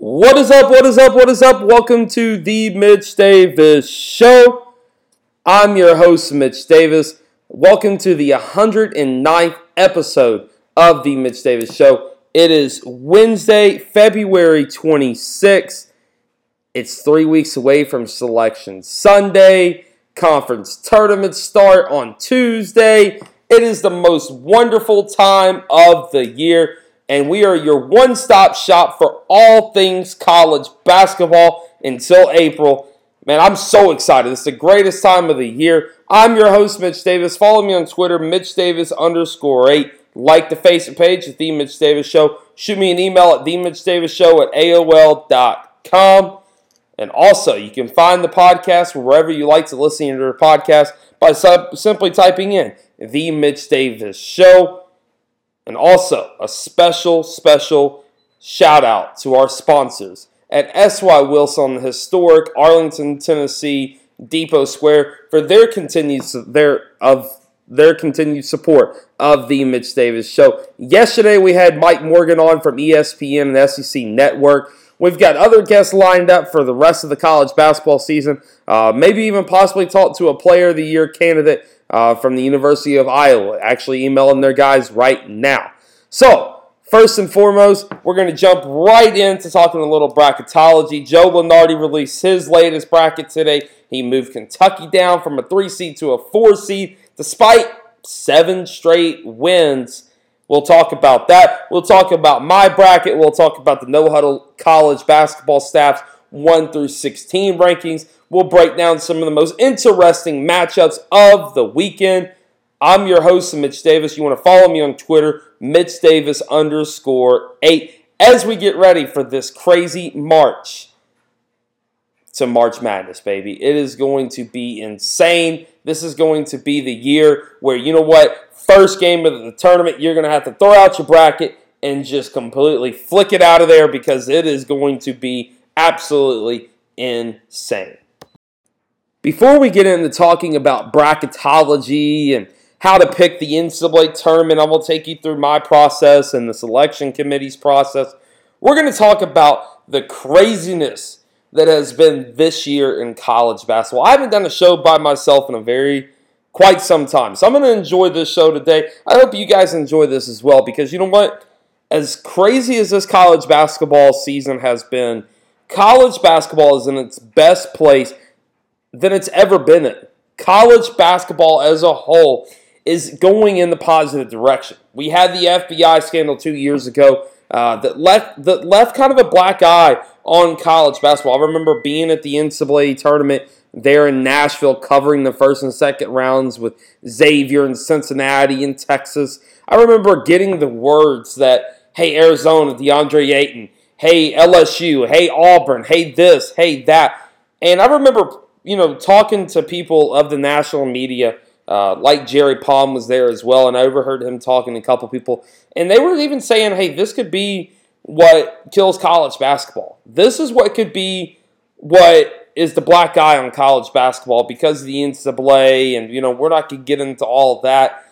What is up? What is up? What is up? Welcome to the Mitch Davis Show. I'm your host, Mitch Davis. Welcome to the 109th episode of the Mitch Davis Show. It is Wednesday, February 26th. It's three weeks away from Selection Sunday. Conference tournaments start on Tuesday. It is the most wonderful time of the year and we are your one stop shop for all things college basketball until April. Man, I'm so excited. It's the greatest time of the year. I'm your host, Mitch Davis. Follow me on Twitter, Mitch Davis underscore 8. Like the Facebook page, The Mitch Davis Show. Shoot me an email at themitchdavisshow at AOL.com. And also, you can find the podcast wherever you like to listen to the podcast by simply typing in The Mitch Davis Show. And also, a special, special shout out to our sponsors at SY Wilson, the historic Arlington, Tennessee Depot Square for their continued their of their continued support of the Mitch Davis Show. Yesterday we had Mike Morgan on from ESPN and SEC Network. We've got other guests lined up for the rest of the college basketball season. Uh, maybe even possibly talk to a Player of the Year candidate uh, from the University of Iowa. Actually, emailing their guys right now. So, first and foremost, we're going to jump right into talking a little bracketology. Joe Lunardi released his latest bracket today. He moved Kentucky down from a three seed to a four seed, despite seven straight wins. We'll talk about that. We'll talk about my bracket. We'll talk about the No Huddle College basketball staff's 1 through 16 rankings. We'll break down some of the most interesting matchups of the weekend. I'm your host, Mitch Davis. You want to follow me on Twitter, Mitch Davis underscore eight, as we get ready for this crazy March to March Madness, baby. It is going to be insane. This is going to be the year where, you know what, first game of the tournament, you're going to have to throw out your bracket and just completely flick it out of there because it is going to be absolutely insane. Before we get into talking about bracketology and how to pick the NCAA tournament, I will take you through my process and the selection committee's process. We're going to talk about the craziness that has been this year in college basketball. I haven't done a show by myself in a very quite some time. So I'm going to enjoy this show today. I hope you guys enjoy this as well because you know what? As crazy as this college basketball season has been, college basketball is in its best place than it's ever been in. College basketball as a whole is going in the positive direction. We had the FBI scandal two years ago uh, that left that left kind of a black eye on college basketball. I remember being at the NCAA tournament there in Nashville, covering the first and second rounds with Xavier and Cincinnati and Texas. I remember getting the words that, "Hey Arizona, DeAndre Ayton," "Hey LSU," "Hey Auburn," "Hey this," "Hey that," and I remember you know talking to people of the national media uh, like Jerry Palm was there as well, and I overheard him talking to a couple people, and they were even saying, "Hey, this could be what kills college basketball. This is what could be what is the black eye on college basketball because of the NCAA, and you know we're not going to get into all of that,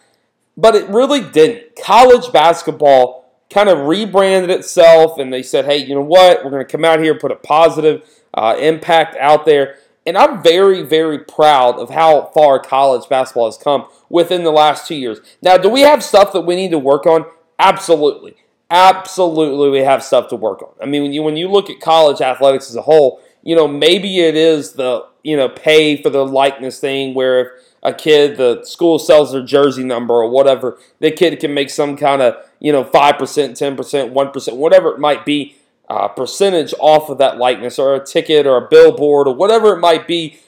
but it really didn't. College basketball kind of rebranded itself, and they said, "Hey, you know what? We're going to come out here, put a positive uh, impact out there." And I'm very, very proud of how far college basketball has come within the last two years. Now, do we have stuff that we need to work on? Absolutely. Absolutely, we have stuff to work on. I mean, when you when you look at college athletics as a whole, you know, maybe it is the you know pay for the likeness thing where if a kid the school sells their jersey number or whatever, the kid can make some kind of you know five percent, ten percent, one percent, whatever it might be uh, percentage off of that likeness or a ticket or a billboard or whatever it might be,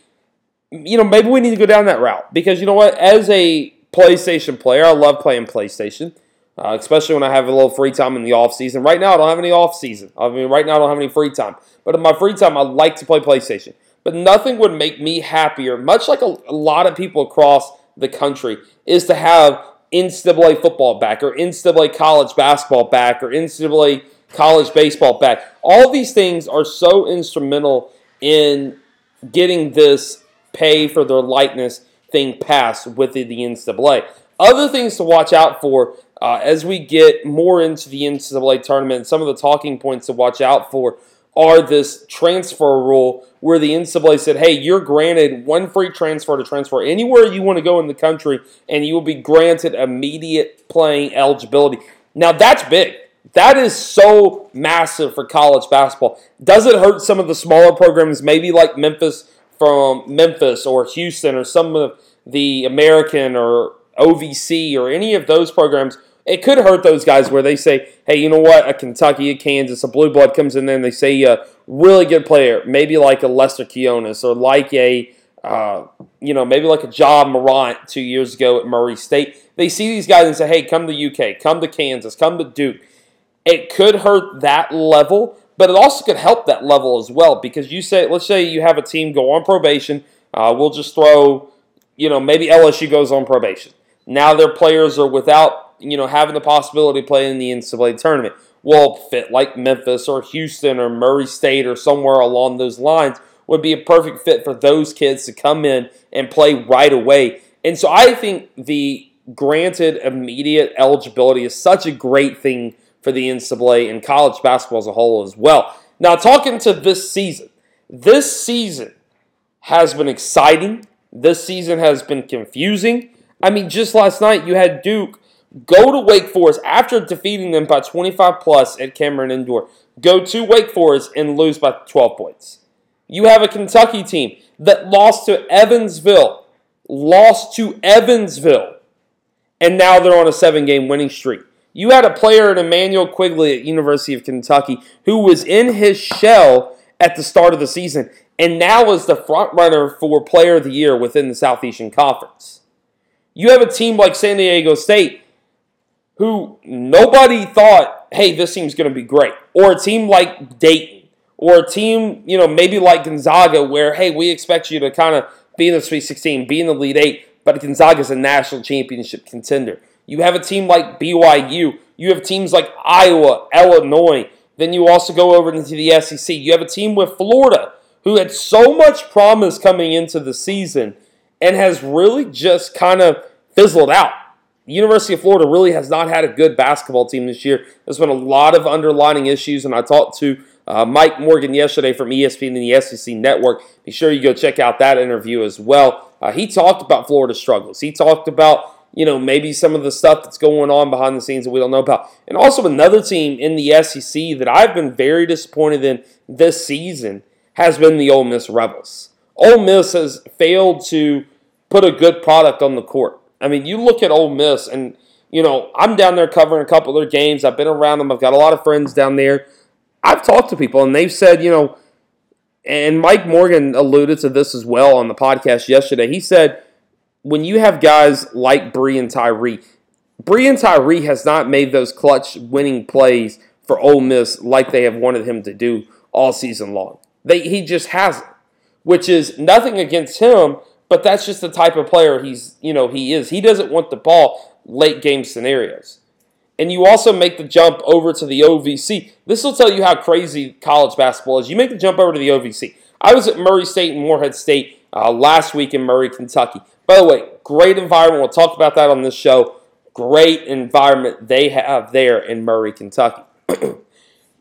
you know, maybe we need to go down that route because you know what? As a PlayStation player, I love playing PlayStation, uh, especially when I have a little free time in the off season. Right now, I don't have any off season. I mean, right now, I don't have any free time. But in my free time, I like to play PlayStation. But nothing would make me happier, much like a, a lot of people across the country, is to have NCAA football back or NCAA college basketball back or NCAA college baseball back. All these things are so instrumental in getting this pay for their likeness thing passed with the, NCAA. Other things to watch out for uh, as we get more into the NCAA tournament, some of the talking points to watch out for are this transfer rule where the NCAA said, hey, you're granted one free transfer to transfer anywhere you want to go in the country, and you will be granted immediate playing eligibility. Now, that's big. That is so massive for college basketball. Does it hurt some of the smaller programs, maybe like Memphis from Memphis or Houston or some of the American or OVC or any of those programs? It could hurt those guys where they say, hey, you know what? A Kentucky, a Kansas, a Blue Blood comes in there and they say a really good player, maybe like a Lester Quinones or like a, uh, you know, maybe like a Ja Morant two years ago at Murray State. They see these guys and say, hey, come to UK, come to Kansas, come to Duke. It could hurt that level, but it also could help that level as well because you say, let's say you have a team go on probation. Uh, we'll just throw, you know, maybe LSU goes on probation. Now their players are without you know, having the possibility of playing in the NCAA tournament. Well, fit like Memphis or Houston or Murray State or somewhere along those lines would be a perfect fit for those kids to come in and play right away. And so I think the granted immediate eligibility is such a great thing for the NCAA and college basketball as a whole as well. Now, talking to this season, this season has been exciting. This season has been confusing. I mean, just last night you had Duke Go to Wake Forest after defeating them by 25 plus at Cameron Indoor. Go to Wake Forest and lose by 12 points. You have a Kentucky team that lost to Evansville, lost to Evansville, and now they're on a seven game winning streak. You had a player in Immanuel Quickley at University of Kentucky who was in his shell at the start of the season and now is the front runner for player of the year within the Southeastern Conference. You have a team like San Diego State who nobody thought, hey, this team's going to be great. Or a team like Dayton, or a team, you know, maybe like Gonzaga, where, hey, we expect you to kind of be in the Sweet 16, be in the Elite Eight, but Gonzaga is a national championship contender. You have a team like BYU. You have teams like Iowa, Illinois. Then you also go over into the SEC. You have a team with Florida who had so much promise coming into the season and has really just kind of fizzled out. The University of Florida really has not had a good basketball team this year. There's been a lot of underlining issues, and I talked to uh, Mike Morgan yesterday from ESPN and the SEC Network. Be sure you go check out that interview as well. Uh, he talked about Florida's struggles. He talked about you know maybe some of the stuff that's going on behind the scenes that we don't know about, and also another team in the SEC that I've been very disappointed in this season has been the Ole Miss Rebels. Ole Miss has failed to put a good product on the court. I mean, you look at Ole Miss, and you know I'm down there covering a couple of their games. I've been around them. I've got a lot of friends down there. I've talked to people, and they've said, you know, and Mike Morgan alluded to this as well on the podcast yesterday. He said, when you have guys like Breein Tyree, Breein Tyree has not made those clutch winning plays for Ole Miss like they have wanted him to do all season long. They, he just hasn't, which is nothing against him, but that's just the type of player he's, you know, he is. He doesn't want the ball late game scenarios. And you also make the jump over to the OVC. This will tell you how crazy college basketball is. You make the jump over to the OVC. I was at Murray State and Morehead State uh, last week in Murray, Kentucky. By the way, great environment. We'll talk about that on this show. Great environment they have there in Murray, Kentucky.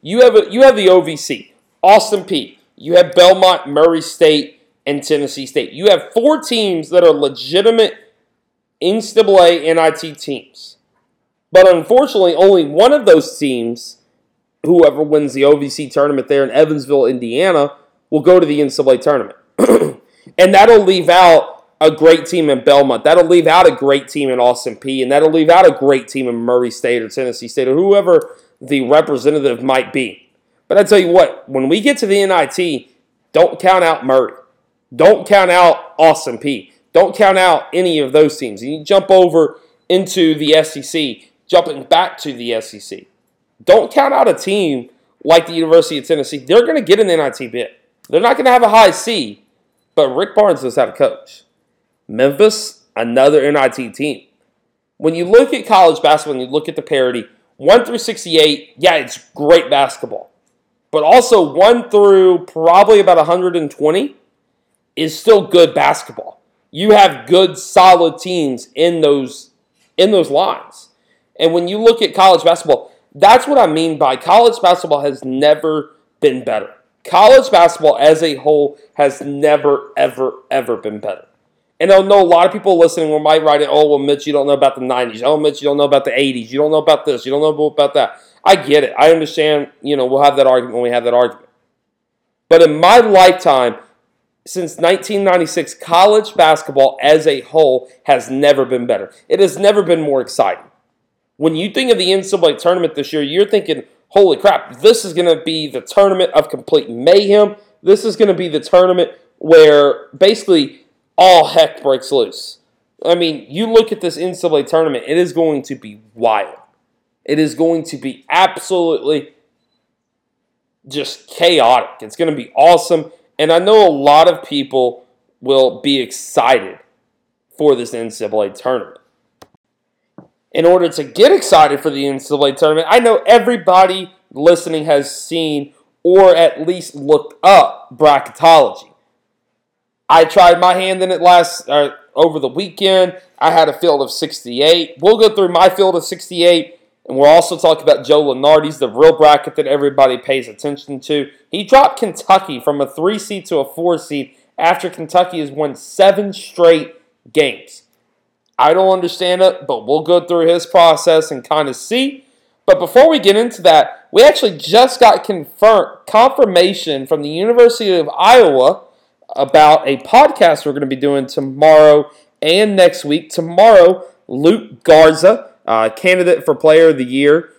you have a, you have the OVC, Austin Peay. You have Belmont, Murray State, and Tennessee State. You have four teams that are legitimate NCAA NIT teams. But unfortunately, only one of those teams, whoever wins the OVC tournament there in Evansville, Indiana, will go to the NCAA tournament. and that'll leave out a great team in Belmont. That'll leave out a great team in Austin Peay, And that'll leave out a great team in Murray State or Tennessee State or whoever the representative might be. But I tell you what, when we get to the NIT, don't count out Murray. Don't count out Austin Peay. Don't count out any of those teams. And You jump over into the SEC, jumping back to the SEC. Don't count out a team like the University of Tennessee. They're going to get an NIT bid. They're not going to have a high C, but Rick Barnes knows how to coach. Memphis, another NIT team. When you look at college basketball and you look at the parity, 1 through 68, yeah, it's great basketball. But also 1 through probably about 120, is still good basketball. You have good, solid teams in those in those lines. And when you look at college basketball, that's what I mean by college basketball has never been better. college basketball as a whole has never, ever, ever been better. And I know a lot of people listening will might write it, oh, well, Mitch, you don't know about the 90s. Oh, Mitch, you don't know about the 80s. You don't know about this. You don't know about that. I get it. I understand, you know, we'll have that argument when we have that argument. But in my lifetime, since 1996, college basketball as a whole has never been better. It has never been more exciting. When you think of the NCAA tournament this year, you're thinking, holy crap, this is going to be the tournament of complete mayhem. This is going to be the tournament where basically all heck breaks loose. I mean, you look at this NCAA tournament, it is going to be wild. It is going to be absolutely just chaotic. It's going to be awesome. And I know a lot of people will be excited for this NCAA tournament. In order to get excited for the NCAA tournament, I know everybody listening has seen or at least looked up bracketology. I tried my hand in it last uh, over the weekend. I had a field of 68. We'll go through my field of 68, and we'll also talk about Joe Lunardi's, the real bracket that everybody pays attention to. He dropped Kentucky from a three seed to a four seed after Kentucky has won seven straight games. I don't understand it, but we'll go through his process and kind of see. But before we get into that, we actually just got confirm confirmation from the University of Iowa about a podcast we're going to be doing tomorrow and next week. Tomorrow, Luka Garza, uh, candidate for Player of the Year,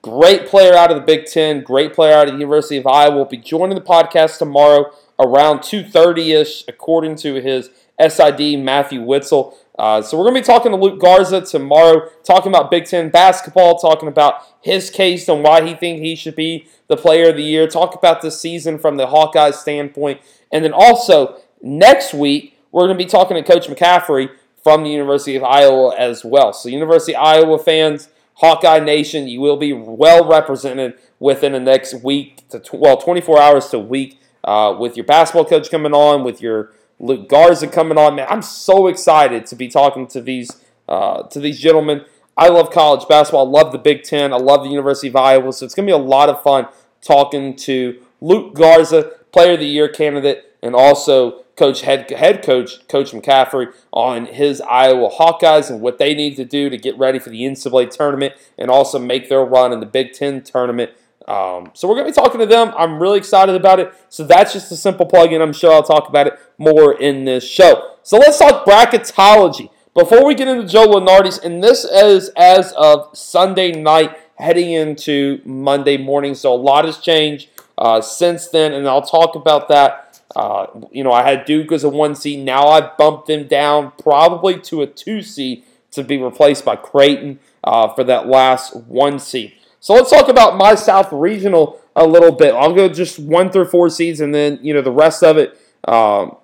great player out of the Big Ten, great player out of the University of Iowa, will be joining the podcast tomorrow around 2.30ish, according to his SID, Matthew Witzel. Uh, so we're going to be talking to Luka Garza tomorrow, talking about Big Ten basketball, talking about his case and why he thinks he should be the player of the year, talk about the season from the Hawkeyes standpoint, and then also next week we're going to be talking to Coach McCaffery from the University of Iowa as well. So University of Iowa fans, Hawkeye Nation, you will be well represented within the next week to well 24 hours to week uh, with your basketball coach coming on, with your Luka Garza coming on. Man, I'm so excited to be talking to these uh, to these gentlemen. I love college basketball. I love the Big Ten. I love the University of Iowa. So it's going to be a lot of fun talking to Luka Garza, Player of the Year candidate, and also Coach head head coach Coach McCaffery on his Iowa Hawkeyes and what they need to do to get ready for the NCAA tournament and also make their run in the Big Ten tournament um, so we're going to be talking to them. I'm really excited about it. So that's just a simple plug-in. I'm sure I'll talk about it more in this show. So let's talk bracketology. Before we get into Joe Lunardi's, and this is as of Sunday night heading into Monday morning. So a lot has changed uh, since then, and I'll talk about that. Uh, you know, I had Duke as a one seed. Now I've bumped them down probably to a two seed to be replaced by Creighton uh, for that last one seed. So let's talk about my South Regional a little bit. I'll go just one through four seeds, and then you know the rest of it. Um,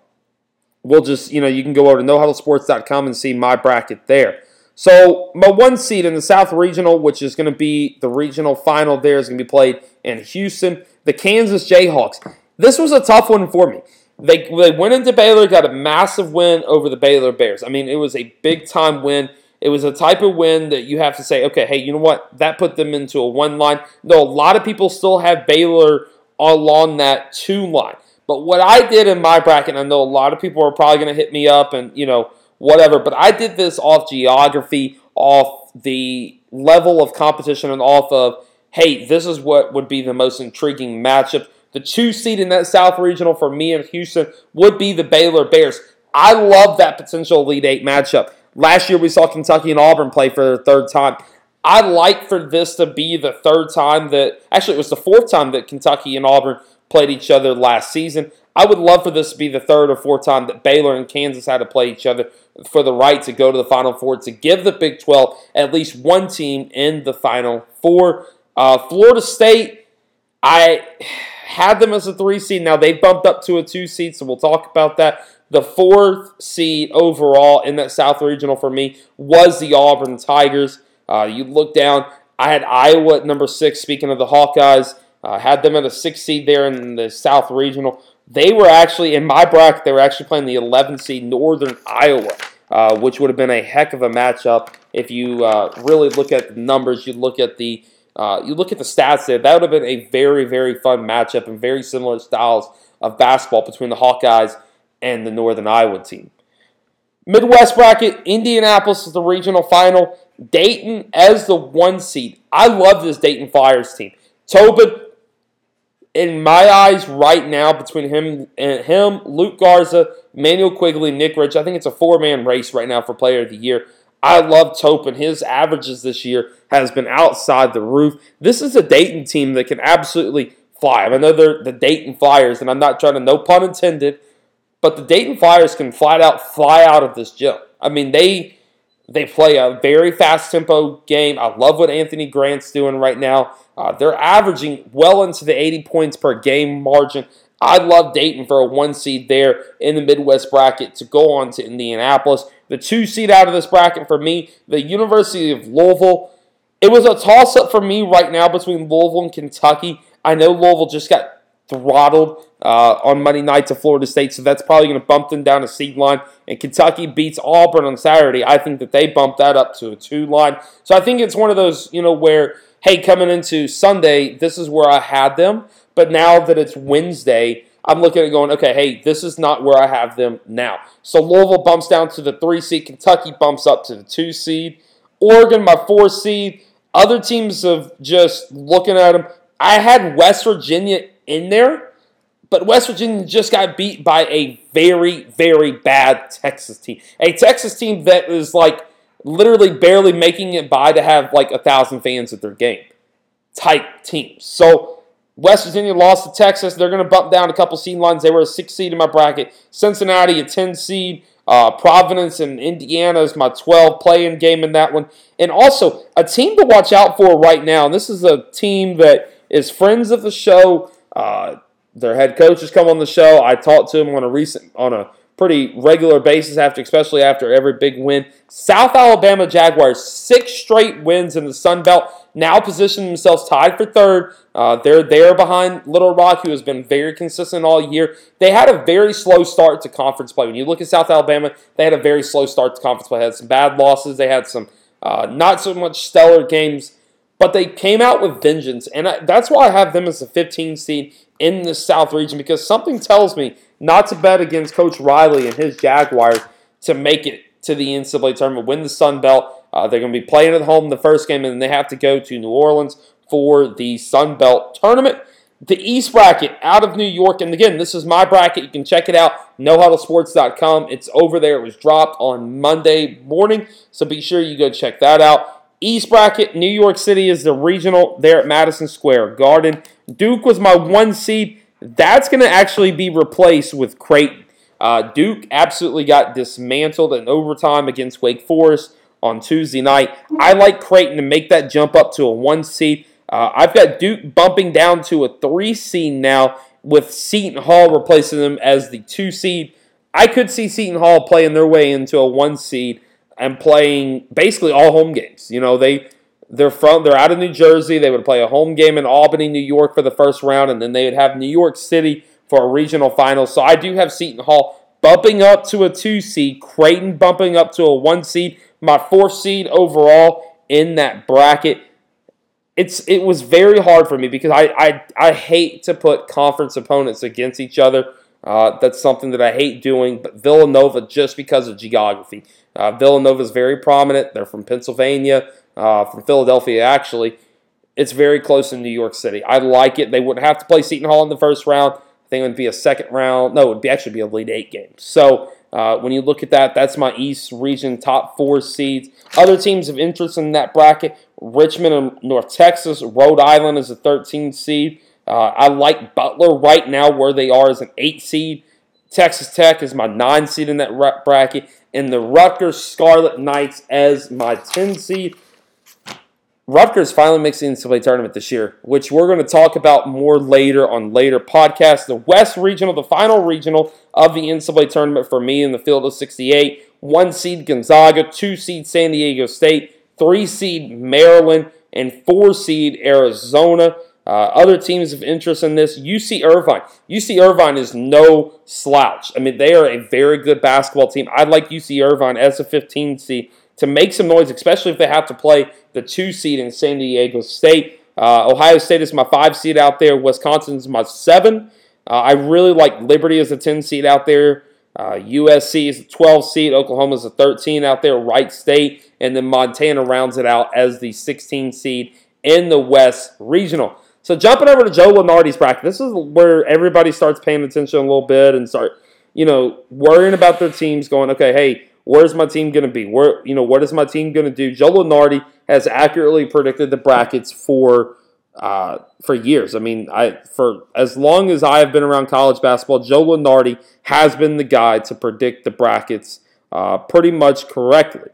we'll just you know you can go over to nohuddlesports.com and see my bracket there. So my one seed in the South Regional, which is going to be the regional final, there is going to be played in Houston. The Kansas Jayhawks. This was a tough one for me. They they went into Baylor, got a massive win over the Baylor Bears. I mean, it was a big time win. It was a type of win that you have to say, okay, hey, you know what? That put them into a one line. Though a lot of people still have Baylor along that two line. But what I did in my bracket, I know a lot of people are probably going to hit me up and, you know, whatever, but I did this off geography, off the level of competition, and off of, hey, this is what would be the most intriguing matchup. The two seed in that South Regional for me and Houston would be the Baylor Bears. I love that potential Elite Eight matchup. Last year we saw Kentucky and Auburn play for the third time. I'd like for this to be the third time that, actually, it was the fourth time that Kentucky and Auburn played each other last season. I would love for this to be the third or fourth time that Baylor and Kansas had to play each other for the right to go to the Final Four to give the Big 12 at least one team in the Final Four. Uh, Florida State, I had them as a three seed. Now they bumped up to a two seed, so we'll talk about that. The fourth seed overall in that South Regional for me was the Auburn Tigers. Uh, you look down, I had Iowa at number six. Speaking of the Hawkeyes, uh, had them at a six seed there in the South Regional. They were actually in my bracket. They were actually playing the 11th seed Northern Iowa, uh, which would have been a heck of a matchup if you uh, really look at the numbers. You look at the Uh, you look at the stats there, that would have been a very, very fun matchup and very similar styles of basketball between the Hawkeyes and the Northern Iowa team. Midwest bracket, Indianapolis is the regional final. Dayton as the one seed. I love this Dayton Flyers team. Toppin, in my eyes, right now, between him and him, Luka Garza, Manuel Quickley, Nick Rich, I think it's a four-man race right now for Player of the Year. I love Toppin. His averages this year has been outside the roof. This is a Dayton team that can absolutely fly. I know they're the Dayton Flyers, and I'm not trying to, no pun intended, but the Dayton Flyers can flat out fly out of this gym. I mean, they they play a very fast tempo game. I love what Anthony Grant's doing right now. Uh, they're averaging well into the 80 points per game margin. I'd love Dayton for a one seed there in the Midwest bracket to go on to Indianapolis. The two seed out of this bracket for me, the University of Louisville. It was a toss up for me right now between Louisville and Kentucky. I know Louisville just got throttled uh, on Monday night to Florida State, so that's probably going to bump them down a seed line. And Kentucky beats Auburn on Saturday. I think that they bump that up to a two line. So I think it's one of those, you know, where, hey, coming into Sunday, this is where I had them. But now that it's Wednesday, I'm looking at going, okay, hey, this is not where I have them now. So Louisville bumps down to the three seed. Kentucky bumps up to the two seed. Oregon, my four seed. Other teams of just looking at them. I had West Virginia in there, but West Virginia just got beat by a very, very bad Texas team. A Texas team that is like literally barely making it by to have like a thousand fans at their game type team. So West Virginia lost to Texas. They're going to bump down a couple seed lines. They were a six seed in my bracket. Cincinnati, a 10 seed. Uh, Providence and Indiana is my 12 playing game in that one. And also, a team to watch out for right now. And this is a team that is friends of the show. Uh, their head coach has come on the show. I talked to him on a recent on a pretty regular basis after, especially after every big win. South Alabama Jaguars, six straight wins in the Sun Belt, now position themselves tied for third. Uh, they're there behind Little Rock, who has been very consistent all year. They had a very slow start to conference play. When you look at South Alabama, they had a very slow start to conference play. They had some bad losses. They had some uh, not so much stellar games, but they came out with vengeance, and I, that's why I have them as a 15 seed in the South region because something tells me not to bet against Coach Riley and his Jaguars to make it to the NCAA tournament, win the Sun Belt. Uh, they're going to be playing at home the first game, and then they have to go to New Orleans for the Sun Belt tournament. The East bracket out of New York, and again, this is my bracket. You can check it out, nohuddlesports.com. It's over there. It was dropped on Monday morning, so be sure you go check that out. East bracket, New York City is the regional there at Madison Square Garden. Duke was my one seed. That's going to actually be replaced with Creighton. Uh, Duke absolutely got dismantled in overtime against Wake Forest on Tuesday night. I like Creighton to make that jump up to a one seed. Uh, I've got Duke bumping down to a three seed now with Seton Hall replacing them as the two seed. I could see Seton Hall playing their way into a one seed and playing basically all home games. You know, they they're from they're out of New Jersey. They would play a home game in Albany, New York for the first round, and then they would have New York City for a regional final. So I do have Seton Hall bumping up to a two seed, Creighton bumping up to a one seed, my fourth seed overall in that bracket. It's it was very hard for me because I I, I hate to put conference opponents against each other. Uh, that's something that I hate doing. But Villanova, just because of geography, uh, Villanova is very prominent. They're from Pennsylvania uh, from Philadelphia, actually. It's very close in New York City. I like it. They wouldn't have to play Seton Hall in the first round. I think it would be a second round. No, it would be actually be Elite Eight game. So uh, when you look at that, that's my East region top four seeds. Other teams of interest in that bracket: Richmond and North Texas. Rhode Island is a 13 seed. Uh, I like Butler right now where they are as an eight seed. Texas Tech is my nine seed in that bracket, and the Rutgers Scarlet Knights as my 10 seed. Rutgers finally makes the NCAA tournament this year, which we're going to talk about more later on later podcasts. The West Regional, the final regional of the NCAA tournament for me in the field of 68. One seed Gonzaga, two seed San Diego State, three seed Maryland, and four seed Arizona. Uh, other teams of interest in this, UC Irvine. UC Irvine is no slouch. I mean, they are a very good basketball team. I'd like UC Irvine as a 15 seed to make some noise, especially if they have to play the two seed in San Diego State. Uh, Ohio State is my five seed out there. Wisconsin is my seven. Uh, I really like Liberty as a 10 seed out there. Uh, USC is a 12 seed. Oklahoma is a 13 out there. Wright State. And then Montana rounds it out as the 16 seed in the West Regional. So jumping over to Joe Lunardi's bracket, this is where everybody starts paying attention a little bit and start, you know, worrying about their teams, going, okay, hey, where's my team going to be? Where, you know, what is my team going to do? Joe Lunardi has accurately predicted the brackets for uh, for years. I mean, I for as long as I have been around college basketball, Joe Lunardi has been the guy to predict the brackets uh, pretty much correctly.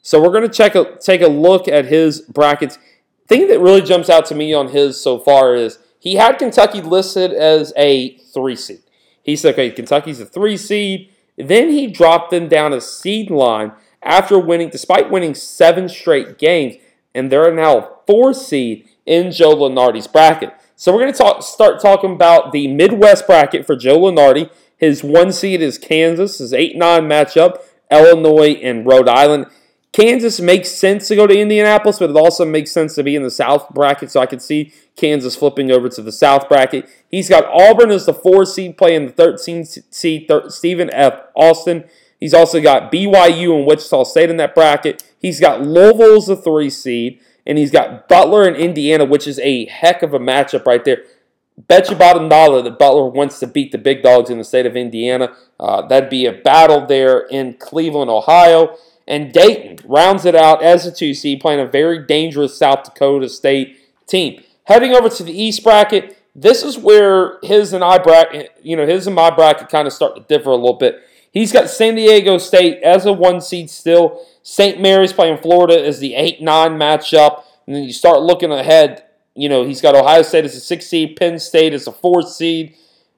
So we're going to check a, take a look at his brackets. Thing that really jumps out to me on his so far is he had Kentucky listed as a three seed. He said, okay, Kentucky's a three seed. Then he dropped them down a seed line after winning, despite winning seven straight games, and they're now a four seed in Joe Lunardi's bracket. So we're going to talk, start talking about the Midwest bracket for Joe Lunardi. His one seed is Kansas. His 8 9 matchup, Illinois and Rhode Island. Kansas makes sense to go to Indianapolis, but it also makes sense to be in the South bracket. So I can see Kansas flipping over to the South bracket. He's got Auburn as the four seed playing the 13 seed Stephen F. Austin. He's also got BYU and Wichita State in that bracket. He's got Louisville as the three seed and he's got Butler and Indiana, which is a heck of a matchup right there. Bet you bottom dollar that Butler wants to beat the big dogs in the state of Indiana. Uh, that'd be a battle there in Cleveland, Ohio. And Dayton rounds it out as a two seed, playing a very dangerous South Dakota State team. Heading over to the East bracket, this is where his and I bracket, you know, his and my bracket kind of start to differ a little bit. He's got San Diego State as a one seed still. St. Mary's playing Florida as the 8 9 matchup. And then you start looking ahead. You know, he's got Ohio State as a six seed, Penn State as a four seed,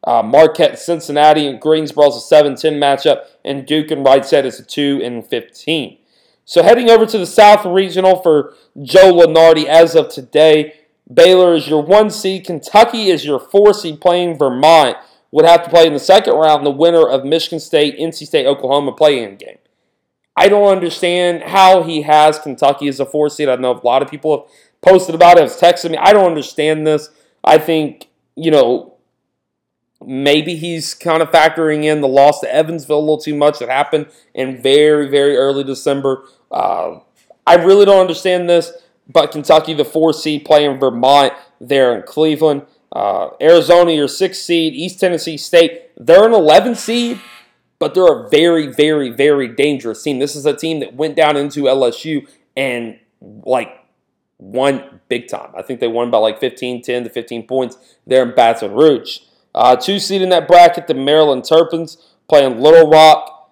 uh, Marquette, Cincinnati, and Greensboro as a 7 10 matchup, and Duke and Wright State as a 2 and 15. So heading over to the South Regional for Joe Lunardi as of today, Baylor is your one seed, Kentucky is your four seed, playing Vermont. Would have to play in the second round the winner of Michigan State, NC State, Oklahoma play-in game. I don't understand how he has Kentucky as a four seed. I know a lot of people have posted about it, have texted me. I don't understand this. I think, you know, maybe he's kind of factoring in the loss to Evansville a little too much that happened in very, very early December. Uh, I really don't understand this, but Kentucky, the four seed, playing Vermont there in Cleveland. Uh, Arizona, your six seed. East Tennessee State, they're an 11 seed but they're a very, very, very dangerous team. This is a team that went down into LSU and like won big time. I think they won by like 15, 10 to 15 points there in Baton Rouge. Uh, two seed in that bracket, the Maryland Terrapins playing Little Rock.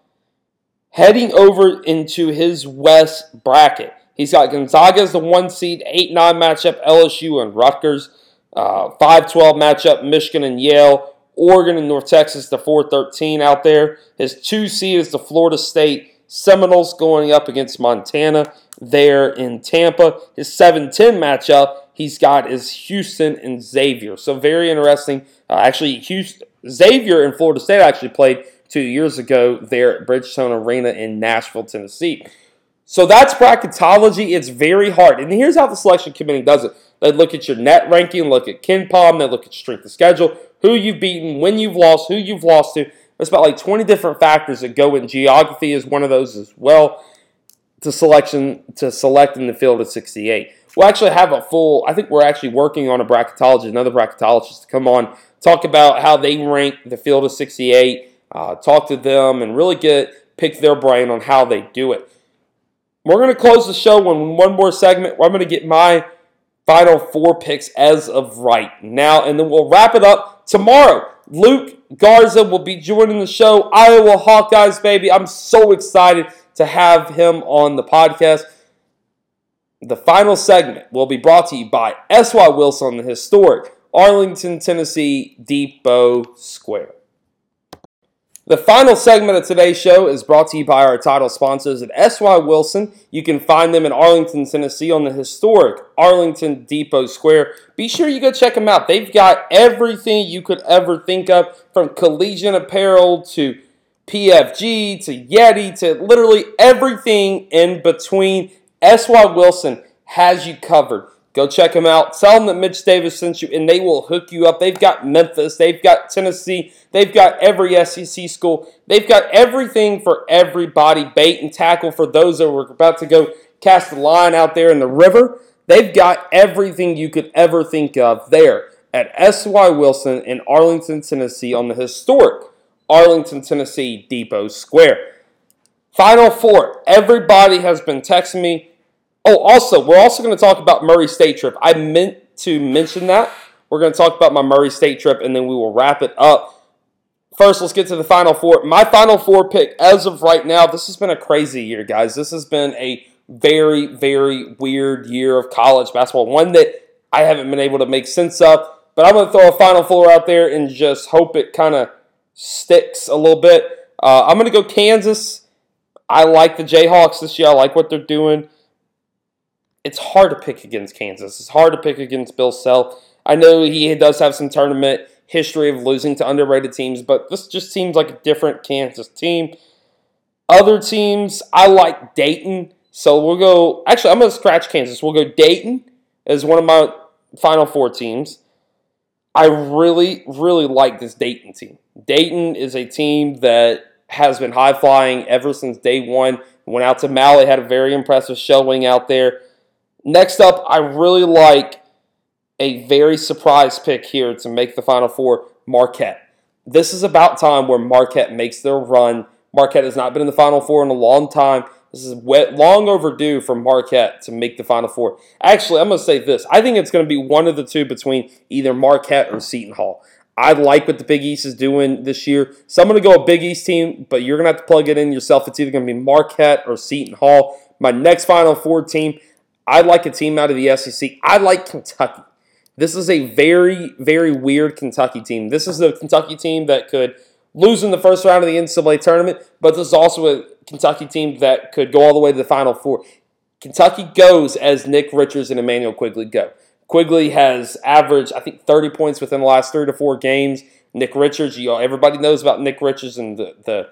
Heading over into his West bracket, he's got Gonzaga as the one seed, 8 9 matchup, LSU and Rutgers. Uh, 5 12 matchup, Michigan and Yale. Oregon and North Texas, the 413 out there. His two seed is the Florida State Seminoles going up against Montana there in Tampa. His 7 10 matchup he's got is Houston and Xavier. So very interesting. Uh, actually, Houston, Xavier and Florida State actually played two years ago there at Bridgestone Arena in Nashville, Tennessee. So that's bracketology. It's very hard. And here's how the selection committee does it. They look at your net ranking, look at KenPom, they look at strength of schedule, who you've beaten, when you've lost, who you've lost to. There's about like 20 different factors that go in. Geography is one of those as well to selection to select in the field of 68. We'll actually have a full, I think we're actually working on a bracketologist, another bracketologist to come on, talk about how they rank the field of 68, uh, talk to them, and really get pick their brain on how they do it. We're going to close the show in one more segment. Where I'm going to get my final four picks as of right now, and then we'll wrap it up tomorrow. Luka Garza will be joining the show. Iowa Hawkeyes, baby. I'm so excited to have him on the podcast. The final segment will be brought to you by S.Y. Wilson, the historic Arlington, Tennessee Depot Square. The final segment of today's show is brought to you by our title sponsors at S.Y. Wilson. You can find them in Arlington, Tennessee on the historic Arlington Depot Square. Be sure you go check them out. They've got everything you could ever think of from collegiate apparel to PFG to Yeti to literally everything in between. S.Y. Wilson has you covered. Go check them out. Tell them that Mitch Davis sent you, and they will hook you up. They've got Memphis, they've got Tennessee, they've got every SEC school, they've got everything for everybody. Bait and tackle for those that were about to go cast the line out there in the river. They've got everything you could ever think of there at S.Y. Wilson in Arlington, Tennessee, on the historic Arlington, Tennessee Depot Square. Final four. Everybody has been texting me. Oh, also, we're also going to talk about Murray State trip. I meant to mention that. We're going to talk about my Murray State trip, and then we will wrap it up. First, let's get to the Final Four. My Final Four pick, as of right now, this has been a crazy year, guys. This has been a very, very weird year of college basketball. One that I haven't been able to make sense of. But I'm going to throw a Final Four out there and just hope it kind of sticks a little bit. Uh, I'm going to go Kansas. I like the Jayhawks this year. I like what they're doing. It's hard to pick against Kansas. It's hard to pick against Bill Self. I know he does have some tournament history of losing to underrated teams, but this just seems like a different Kansas team. Other teams, I like Dayton. So we'll go. Actually, I'm going to scratch Kansas. We'll go Dayton as one of my Final Four teams. I really, really like this Dayton team. Dayton is a team that has been high flying ever since day one. Went out to Maui, had a very impressive showing out there. Next up, I really like a very surprise pick here to make the Final Four Marquette. This is about time where Marquette makes their run. Marquette has not been in the Final Four in a long time. This is long overdue for Marquette to make the Final Four. Actually, I'm going to say this. I think it's going to be one of the two between either Marquette or Seton Hall. I like what the Big East is doing this year. So I'm going to go a Big East team, but you're going to have to plug it in yourself. It's either going to be Marquette or Seton Hall. My next Final Four team, I like a team out of the SEC. I like Kentucky. This is a very, very weird Kentucky team. This is the Kentucky team that could lose in the first round of the NCAA tournament, but this is also a Kentucky team that could go all the way to the Final Four. Kentucky goes as Nick Richards and Immanuel Quickley go. Quickley has averaged, I think, 30 points within the last three to four games. Nick Richards, you everybody knows about Nick Richards and the, the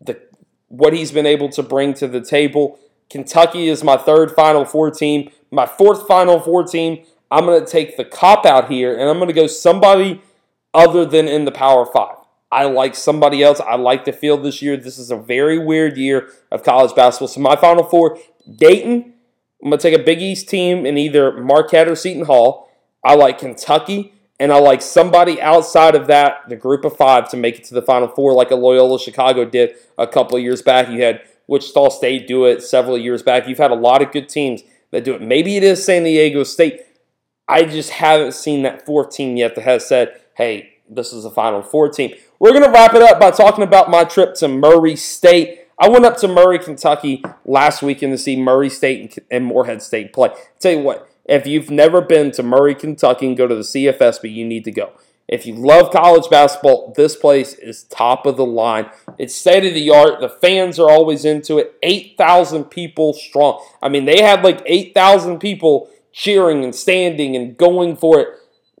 the what he's been able to bring to the table. Kentucky is my third Final Four team. My fourth Final Four team, I'm going to take the cop out here, and I'm going to go somebody other than in the Power Five. I like somebody else. I like the field this year. This is a very weird year of college basketball. So my Final Four, Dayton. I'm going to take a Big East team in either Marquette or Seton Hall. I like Kentucky, and I like somebody outside of that, the group of five, to make it to the Final Four, like a Loyola Chicago did a couple of years back. You had Wichita State do it several years back. You've had a lot of good teams that do it. Maybe it is San Diego State. I just haven't seen that fourth team yet that has said, hey, this is a Final Four team. We're going to wrap it up by talking about my trip to Murray State. I went up to Murray, Kentucky last weekend to see Murray State and Morehead State play. tell you what, if you've never been to Murray, Kentucky and go to the CFSB, you need to go. If you love college basketball, this place is top of the line. It's state of the art. The fans are always into it. 8,000 people strong. I mean, they had like 8,000 people cheering and standing and going for it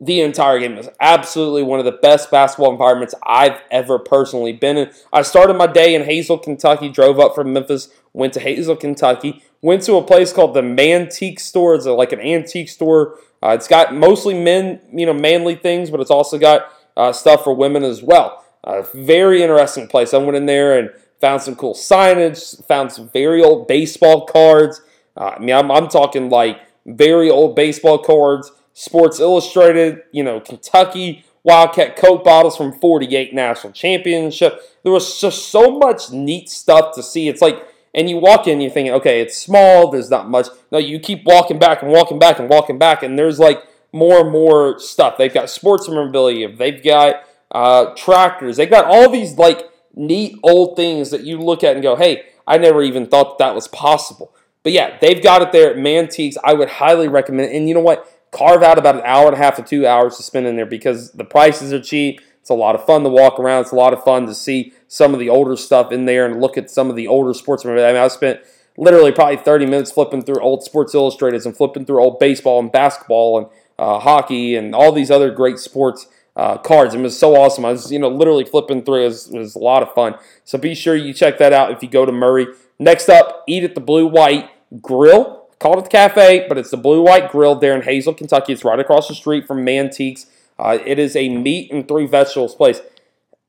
the entire game. It was absolutely one of the best basketball environments I've ever personally been in. I started my day in Hazel, Kentucky, drove up from Memphis, went to Hazel, Kentucky, went to a place called the Mantique Store. It's like an antique store. Uh, it's got mostly men, you know, manly things, but it's also got uh, stuff for women as well. Uh, very interesting place. I went in there and found some cool signage, found some very old baseball cards. Uh, I mean, I'm, I'm talking like very old baseball cards Sports Illustrated, you know, Kentucky Wildcat Coke bottles from 48 National Championship. There was just so much neat stuff to see. It's like, and you walk in, you're thinking, okay, it's small, there's not much. No, you keep walking back and walking back and walking back, and there's like more and more stuff. They've got sports memorabilia, they've got uh, tractors, they've got all these like neat old things that you look at and go, hey, I never even thought that, that was possible. But yeah, they've got it there at Mantiques. I would highly recommend it. And you know what? Carve out about an hour and a half to two hours to spend in there because the prices are cheap. It's a lot of fun to walk around. It's a lot of fun to see some of the older stuff in there and look at some of the older sports. I mean, I spent literally probably 30 minutes flipping through old Sports Illustrated and flipping through old baseball and basketball and uh, hockey and all these other great sports uh, cards. It was so awesome. I was, you know, literally flipping through. It was, it was a lot of fun. So be sure you check that out if you go to Murray. Next up, eat at the Blue White Grill call it the cafe, but it's the Blue White Grill there in Hazel, Kentucky. It's right across the street from Mantiques. Uh, it is a meat and three vegetables place.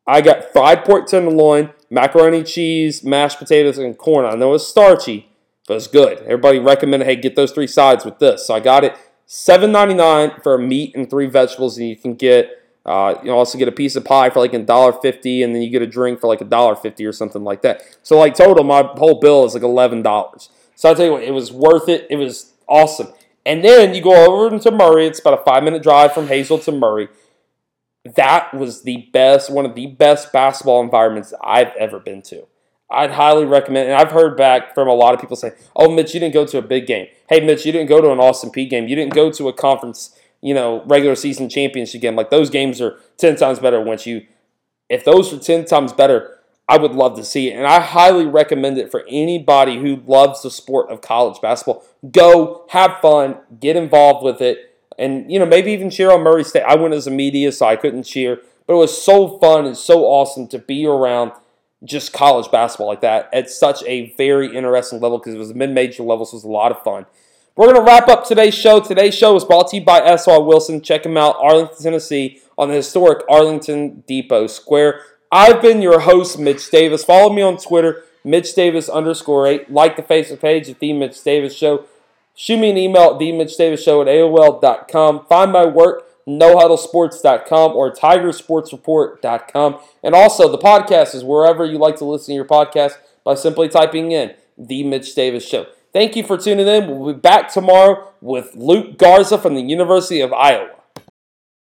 I got fried pork tenderloin, macaroni cheese, mashed potatoes, and corn. I know it's starchy, but it's good. Everybody recommended, hey, get those three sides with this. So I got it. Seven ninety nine for a meat and three vegetables, and you can get uh, you also get a piece of pie for like a dollar fifty, and then you get a drink for like a dollar fifty or something like that. So like total, my whole bill is like eleven dollars. So I tell you what, it was worth it. It was awesome. And then you go over to Murray. It's about a five minute drive from Hazel to Murray. That was the best, one of the best basketball environments I've ever been to. I'd highly recommend, and I've heard back from a lot of people say, "Oh, Mitch, you didn't go to a big game. Hey, Mitch, you didn't go to an Austin Peay game. You didn't go to a conference, you know, regular season championship game. Like those games are ten times better. Once you, if those are ten times better, I would love to see it, and I highly recommend it for anybody who loves the sport of college basketball. Go, have fun, get involved with it, and you know maybe even cheer on Murray State. I went as a media, so I couldn't cheer, but it was so fun and so awesome to be around just college basketball like that at such a very interesting level because it was mid-major level, so it was a lot of fun. We're going to wrap up today's show. Today's show is brought to you by S.R. Wilson. Check him out, Arlington, Tennessee, on the historic Arlington Depot Square. I've been your host, Mitch Davis. Follow me on Twitter, Mitch Davis underscore eight. Like the Facebook page The Mitch Davis Show. Shoot me an email at themitchdavisshow at AOL.com. Find my work nohuddlesports.com or tigersportsreport.com. And also, the podcast is wherever you like to listen to your podcast by simply typing in The Mitch Davis Show. Thank you for tuning in. We'll be back tomorrow with Luka Garza from the University of Iowa.